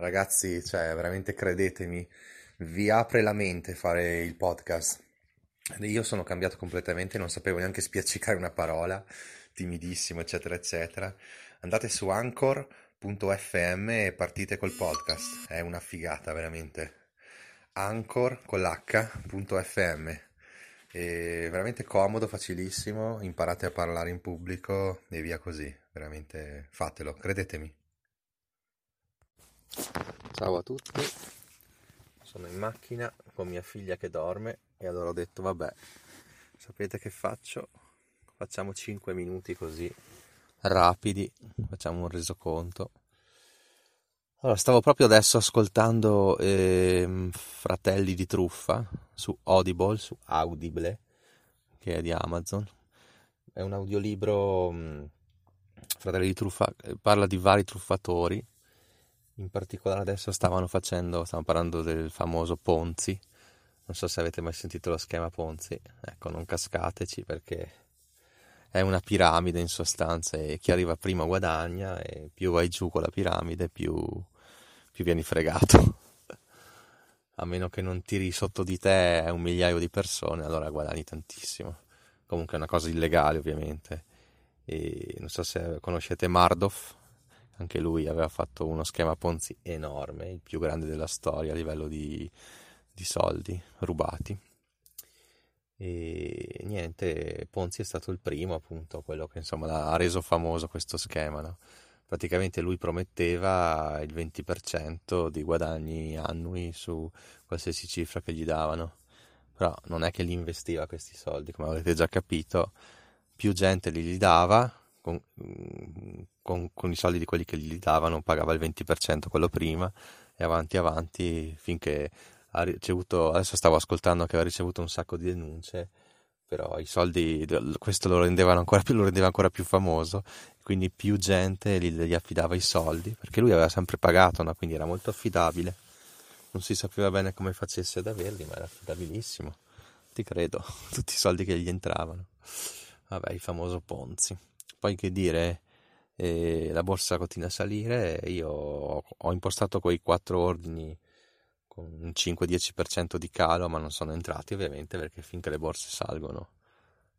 Ragazzi, cioè, veramente credetemi, vi apre la mente fare il podcast. Io sono cambiato completamente, non sapevo neanche spiaccicare una parola, timidissimo, eccetera, eccetera. Andate su anchor.fm e partite col podcast. È una figata, veramente. Anchor con l'H.fm. È veramente comodo, facilissimo. Imparate a parlare in pubblico e via così. Veramente fatelo, credetemi. Ciao a tutti, sono in macchina con mia figlia che dorme e allora ho detto vabbè, sapete che faccio? Facciamo 5 minuti così rapidi, facciamo un resoconto. Allora, stavo proprio adesso ascoltando eh, Fratelli di Truffa su Audible, su Audible, che è di Amazon. È un audiolibro, mh, Fratelli di Truffa, eh, parla di vari truffatori in particolare adesso stavano facendo, stavano parlando del famoso Ponzi. Non so se avete mai sentito lo schema Ponzi. Ecco, non cascateci perché è una piramide in sostanza e chi arriva prima guadagna e più vai giù con la piramide più, più vieni fregato. A meno che non tiri sotto di te un migliaio di persone, allora guadagni tantissimo. Comunque è una cosa illegale ovviamente. E non so se conoscete Mardoff, anche lui aveva fatto uno schema Ponzi enorme, il più grande della storia a livello di, di soldi rubati. E niente, Ponzi è stato il primo, appunto, quello che insomma ha reso famoso questo schema. No? Praticamente lui prometteva il 20% di guadagni annui su qualsiasi cifra che gli davano, però non è che li investiva questi soldi, come avete già capito, più gente li dava, con, con, con, i soldi di quelli che gli davano pagava il 20% quello prima e avanti avanti finché ha ricevuto adesso stavo ascoltando che aveva ricevuto un sacco di denunce però i soldi questo lo rendeva ancora più, rendeva ancora più famoso quindi più gente gli, gli affidava i soldi perché lui aveva sempre pagato no? quindi era molto affidabile. Non si sapeva bene come facesse ad averli ma era affidabilissimo. Ti credo tutti i soldi che gli entravano. Vabbè il famoso Ponzi poi che dire, eh, la borsa continua a salire, io ho impostato quei quattro ordini con un 5-10% di calo, ma non sono entrati ovviamente perché finché le borse salgono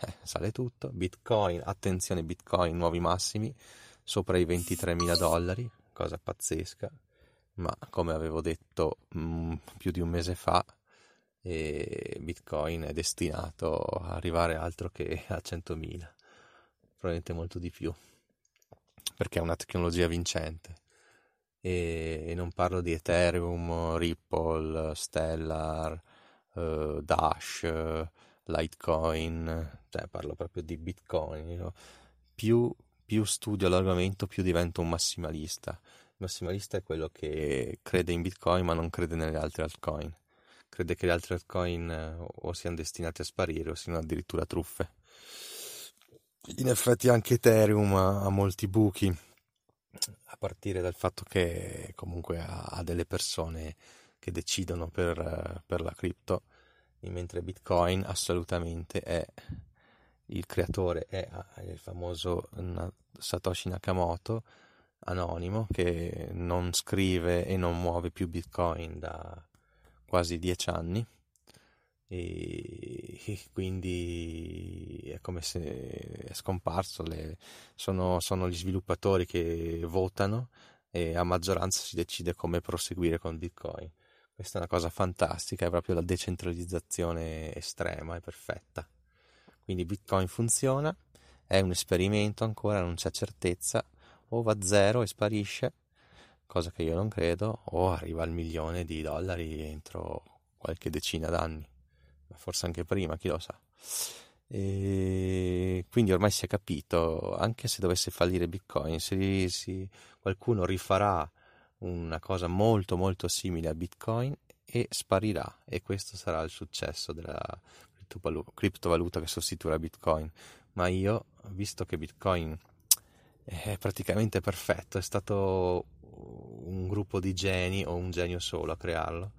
eh, sale tutto. Bitcoin, attenzione, Bitcoin nuovi massimi sopra i 23.000 dollari, cosa pazzesca, ma come avevo detto mh, mm, più di un mese fa, eh, Bitcoin è destinato a arrivare altro che a 100.000 probabilmente molto di più, perché è una tecnologia vincente. E, e non parlo di Ethereum, Ripple, Stellar, uh, Dash, Litecoin, cioè parlo proprio di Bitcoin. No? Più, più studio l'argomento, più divento un massimalista. Il massimalista è quello che crede in Bitcoin ma non crede nelle altre altcoin. Crede che le altre altcoin eh, o siano destinate a sparire o siano addirittura truffe in effetti anche Ethereum ha, ha molti buchi, a partire dal fatto che comunque ha, ha delle persone che decidono per, per la cripto, mentre Bitcoin assolutamente è il creatore, è, il famoso Satoshi Nakamoto, anonimo, che non scrive e non muove più Bitcoin da quasi dieci anni e, quindi è come se è scomparso, le, sono, sono, gli sviluppatori che votano e a maggioranza si decide come proseguire con Bitcoin. Questa è una cosa fantastica, è proprio la decentralizzazione estrema, è perfetta. Quindi Bitcoin funziona, è un esperimento ancora, non c'è certezza, o va a zero e sparisce, cosa che io non credo, o arriva al milione di dollari entro qualche decina d'anni forse anche prima, chi lo sa. E quindi ormai si è capito, anche se dovesse fallire Bitcoin, se si, qualcuno rifarà una cosa molto molto simile a Bitcoin e sparirà e questo sarà il successo della criptovaluta che sostituirà Bitcoin. Ma io, visto che Bitcoin è praticamente perfetto, è stato un gruppo di geni o un genio solo a crearlo,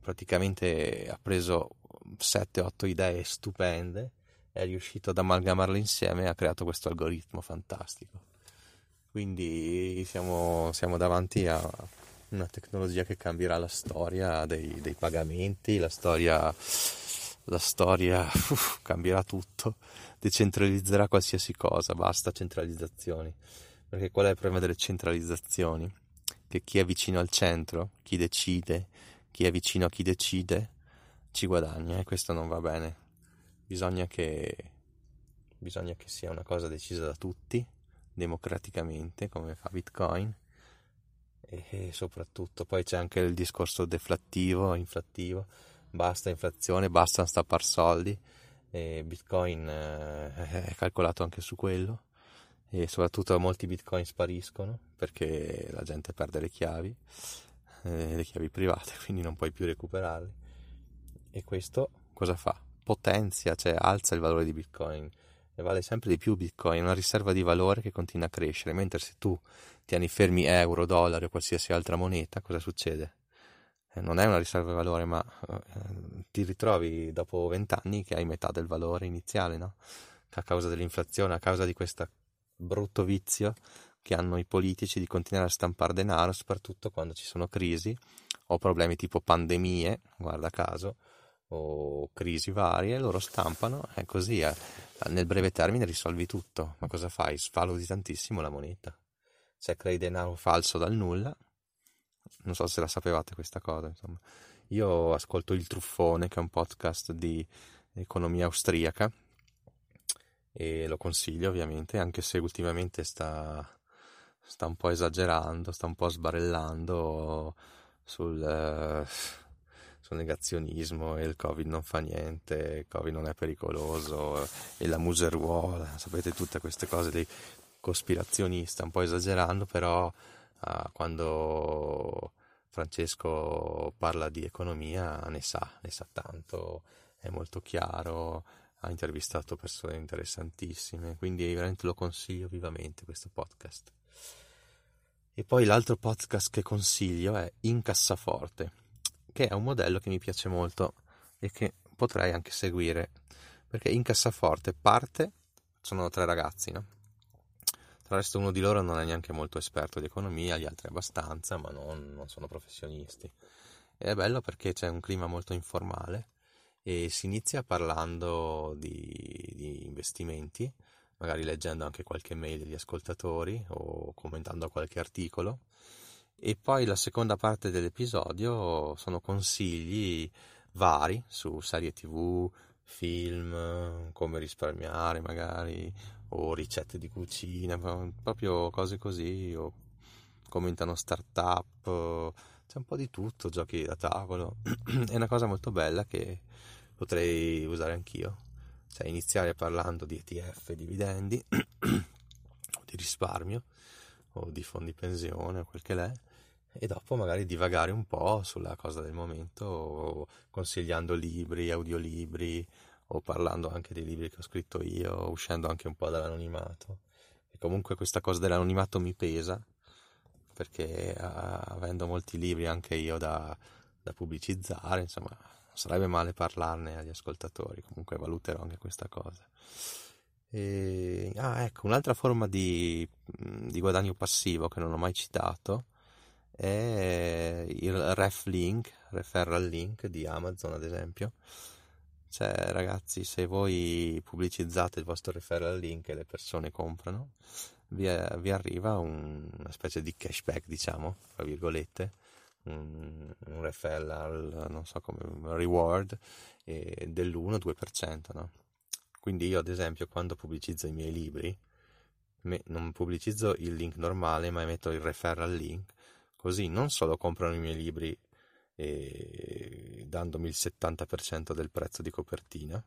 praticamente ha preso 7-8 idee stupende, è riuscito ad amalgamarle insieme e ha creato questo algoritmo fantastico. Quindi siamo, siamo davanti a una tecnologia che cambierà la storia dei, dei pagamenti, la storia, la storia uff, cambierà tutto, decentralizzerà qualsiasi cosa, basta centralizzazioni. Perché qual è il problema delle centralizzazioni? Che chi è vicino al centro, chi decide, chi è vicino a chi decide, ci guadagna e questo non va bene. Bisogna che, bisogna che sia una cosa decisa da tutti, democraticamente, come fa Bitcoin. E soprattutto poi c'è anche il discorso deflattivo, inflattivo, basta inflazione, basta stappar soldi, e Bitcoin eh, è calcolato anche su quello. E soprattutto molti Bitcoin spariscono perché la gente perde le chiavi, eh, le chiavi private, quindi non puoi più recuperarle e questo cosa fa? Potenzia, cioè alza il valore di Bitcoin e vale sempre di più Bitcoin, una riserva di valore che continua a crescere, mentre se tu tieni fermi euro, dollari o qualsiasi altra moneta, cosa succede? Eh, non è una riserva di valore, ma eh, ti ritrovi dopo vent'anni che hai metà del valore iniziale, no? A causa dell'inflazione, a causa di questo brutto vizio che hanno i politici di continuare a stampare denaro, soprattutto quando ci sono crisi o problemi tipo pandemie, guarda caso, o crisi varie, loro stampano e così eh, nel breve termine risolvi tutto. Ma cosa fai? Svaluti tantissimo la moneta. Cioè crei denaro falso dal nulla. Non so se la sapevate questa cosa, insomma. Io ascolto Il Truffone, che è un podcast di economia austriaca e lo consiglio ovviamente, anche se ultimamente sta, sta un po' esagerando, sta un po' sbarellando sul... Eh, sul negazionismo e il Covid non fa niente, il Covid non è pericoloso e la museruola, sapete tutte queste cose dei cospirazionista, un po' esagerando, però uh, quando Francesco parla di economia ne sa, ne sa tanto, è molto chiaro, ha intervistato persone interessantissime, quindi veramente lo consiglio vivamente questo podcast. E poi l'altro podcast che consiglio è In Cassaforte che è un modello che mi piace molto e che potrei anche seguire, perché in cassaforte parte, sono tre ragazzi, no? Tra l'altro uno di loro non è neanche molto esperto di economia, gli altri abbastanza, ma non, non sono professionisti. E è bello perché c'è un clima molto informale e si inizia parlando di, di investimenti, magari leggendo anche qualche mail degli ascoltatori o commentando qualche articolo e poi la seconda parte dell'episodio sono consigli vari su serie tv, film, come risparmiare magari, o ricette di cucina, proprio cose così, o commentano startup, c'è un po' di tutto, giochi da tavolo. È una cosa molto bella che potrei usare anch'io. Cioè iniziare parlando di ETF, dividendi, di risparmio, o di fondi pensione o quel che l'è e dopo magari divagare un po' sulla cosa del momento consigliando libri, audiolibri o parlando anche dei libri che ho scritto io, uscendo anche un po' dall'anonimato. E comunque questa cosa dell'anonimato mi pesa perché avendo molti libri anche io da, da pubblicizzare, insomma, non sarebbe male parlarne agli ascoltatori, comunque valuterò anche questa cosa. E, ah, ecco, un'altra forma di, di, guadagno passivo che non ho mai citato è il ref link, referral link di Amazon ad esempio. Cioè, ragazzi, se voi pubblicizzate il vostro referral link e le persone comprano, vi, vi arriva un, una specie di cashback, diciamo, tra virgolette, un, un referral, non so come, un reward eh, dell'1-2%, no? Quindi io ad esempio quando pubblicizzo i miei libri me, non pubblicizzo il link normale ma metto il referral link così non solo comprano i miei libri eh, dandomi il 70% del prezzo di copertina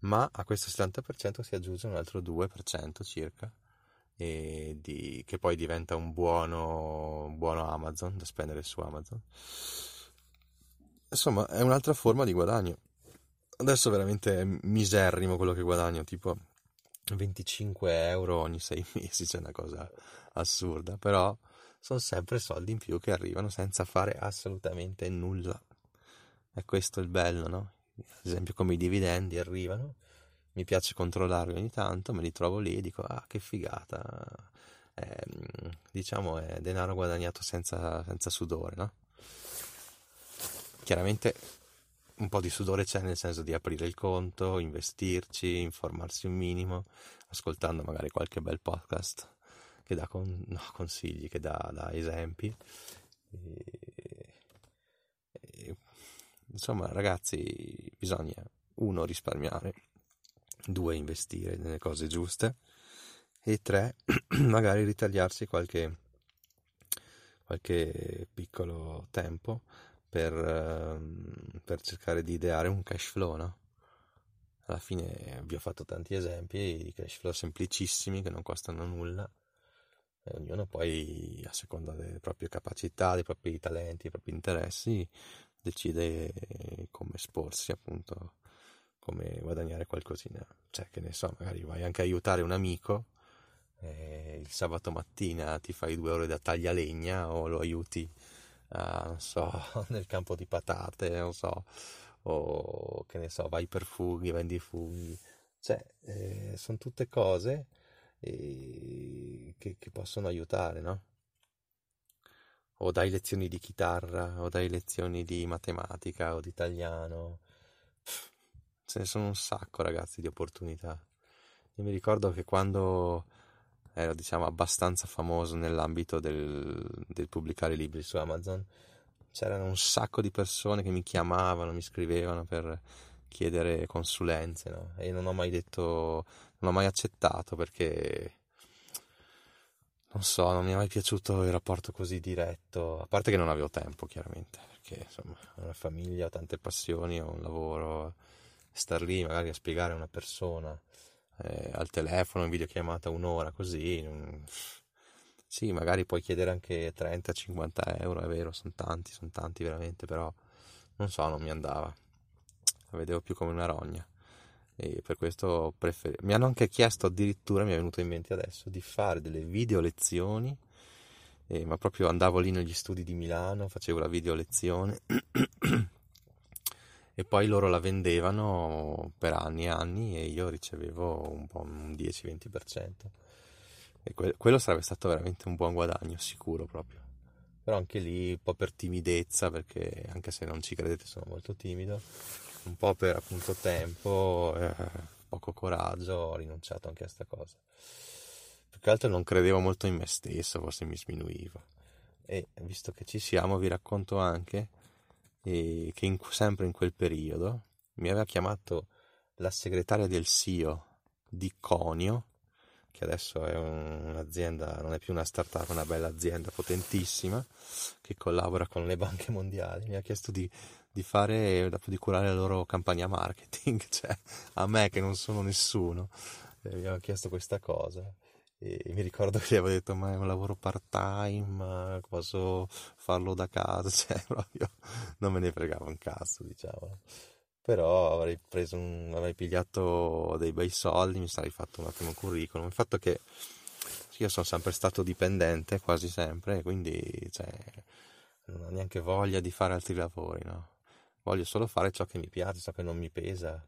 ma a questo 70% si aggiunge un altro 2% circa di, che poi diventa un buono, un buono Amazon da spendere su Amazon. Insomma è un'altra forma di guadagno adesso veramente è miserrimo quello che guadagno, tipo 25 euro ogni sei mesi, c'è una cosa assurda, però sono sempre soldi in più che arrivano senza fare assolutamente nulla. E questo è il bello, no? Ad esempio come i dividendi arrivano, mi piace controllarli ogni tanto, me li trovo lì e dico, ah che figata, è, diciamo è denaro guadagnato senza, senza sudore, no? Chiaramente un po' di sudore c'è nel senso di aprire il conto, investirci, informarsi un minimo, ascoltando magari qualche bel podcast che dà con, no, consigli, che dà, dà esempi. E, e, insomma, ragazzi, bisogna uno risparmiare, due investire nelle cose giuste e tre magari ritagliarsi qualche, qualche piccolo tempo per, ehm, per cercare di ideare un cash flow, no? Alla fine vi ho fatto tanti esempi di cash flow semplicissimi che non costano nulla e ognuno poi a seconda delle proprie capacità, dei propri talenti, dei propri interessi decide come esporsi appunto come guadagnare qualcosina cioè che ne so magari vai anche a aiutare un amico eh, il sabato mattina ti fai due ore da taglia legna o lo aiuti uh, non so, nel campo di patate, non so, o che ne so, vai per funghi, vendi funghi. Cioè, eh, sono tutte cose eh, che, che possono aiutare, no? O dai lezioni di chitarra, o dai lezioni di matematica, o di italiano. Ce ne sono un sacco, ragazzi, di opportunità. Io mi ricordo che quando ero diciamo abbastanza famoso nell'ambito del, del, pubblicare libri su Amazon. C'erano un sacco di persone che mi chiamavano mi scrivevano per chiedere consulenze no? e non ho mai detto non ho mai accettato perché non so non mi è mai piaciuto il rapporto così diretto. A parte che non avevo tempo chiaramente perché insomma ho una famiglia ho tante passioni ho un lavoro. Star lì magari a spiegare a una persona eh, al telefono, in videochiamata un'ora così. Sì, magari puoi chiedere anche 30-50 euro, è vero, sono tanti, sono tanti veramente, però non so, non mi andava. La vedevo più come una rogna. E per questo prefer... mi hanno anche chiesto addirittura, mi è venuto in mente adesso, di fare delle video lezioni. Eh, ma proprio andavo lì negli studi di Milano, facevo la video lezione e poi loro la vendevano per anni e anni e io ricevevo un un 10-20%. E que- quello sarebbe stato veramente un buon guadagno, sicuro proprio. Però anche lì un po' per timidezza, perché anche se non ci credete sono molto timido, un po' per appunto tempo, eh, poco coraggio, ho rinunciato anche a questa cosa. Più che altro non credevo molto in me stesso, forse mi sminuivo. E visto che ci siamo, vi racconto anche che in, sempre in quel periodo mi aveva chiamato la segretaria del CEO di Conio, che adesso è un'azienda, non è più una startup, è una bella azienda potentissima che collabora con le banche mondiali. Mi ha chiesto di, di fare, di curare la loro campagna marketing, cioè a me che non sono nessuno, eh, mi aveva chiesto questa cosa. E mi ricordo che gli avevo detto ma è un lavoro part time posso farlo da casa? Cioè proprio non me ne fregava un cazzo diciamo. Però avrei preso un, avrei pigliato dei bei soldi mi sarei fatto un attimo curriculum. Il fatto che io sono sempre stato dipendente quasi sempre quindi cioè, non ho neanche voglia di fare altri lavori no? voglio solo fare ciò che mi piace ciò che non mi pesa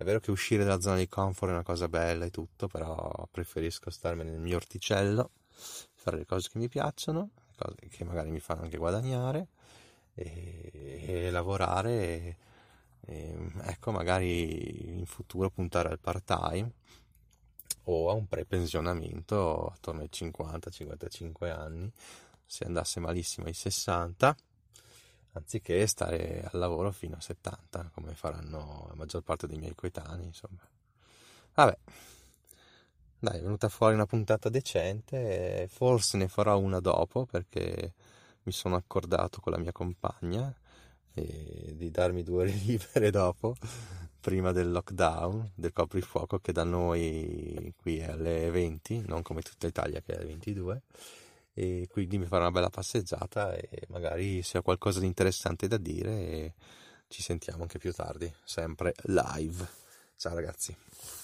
è vero che uscire dalla zona di comfort è una cosa bella e tutto, però preferisco starmene nel mio orticello, fare le cose che mi piacciono, cose che magari mi fanno anche guadagnare e, e lavorare e, e, ecco magari in futuro puntare al part time o a un prepensionamento attorno ai 50-55 anni se andasse malissimo ai 60 anziché stare al lavoro fino a 70 come faranno la maggior parte dei miei coetanei insomma. Vabbè. Dai è venuta fuori una puntata decente forse ne farò una dopo perché mi sono accordato con la mia compagna di darmi due ore libere dopo prima del lockdown del coprifuoco che da noi qui è alle 20 non come tutta Italia che è alle 22 e quindi mi farò una bella passeggiata e magari se ho qualcosa di interessante da dire ci sentiamo anche più tardi, sempre live. Ciao ragazzi.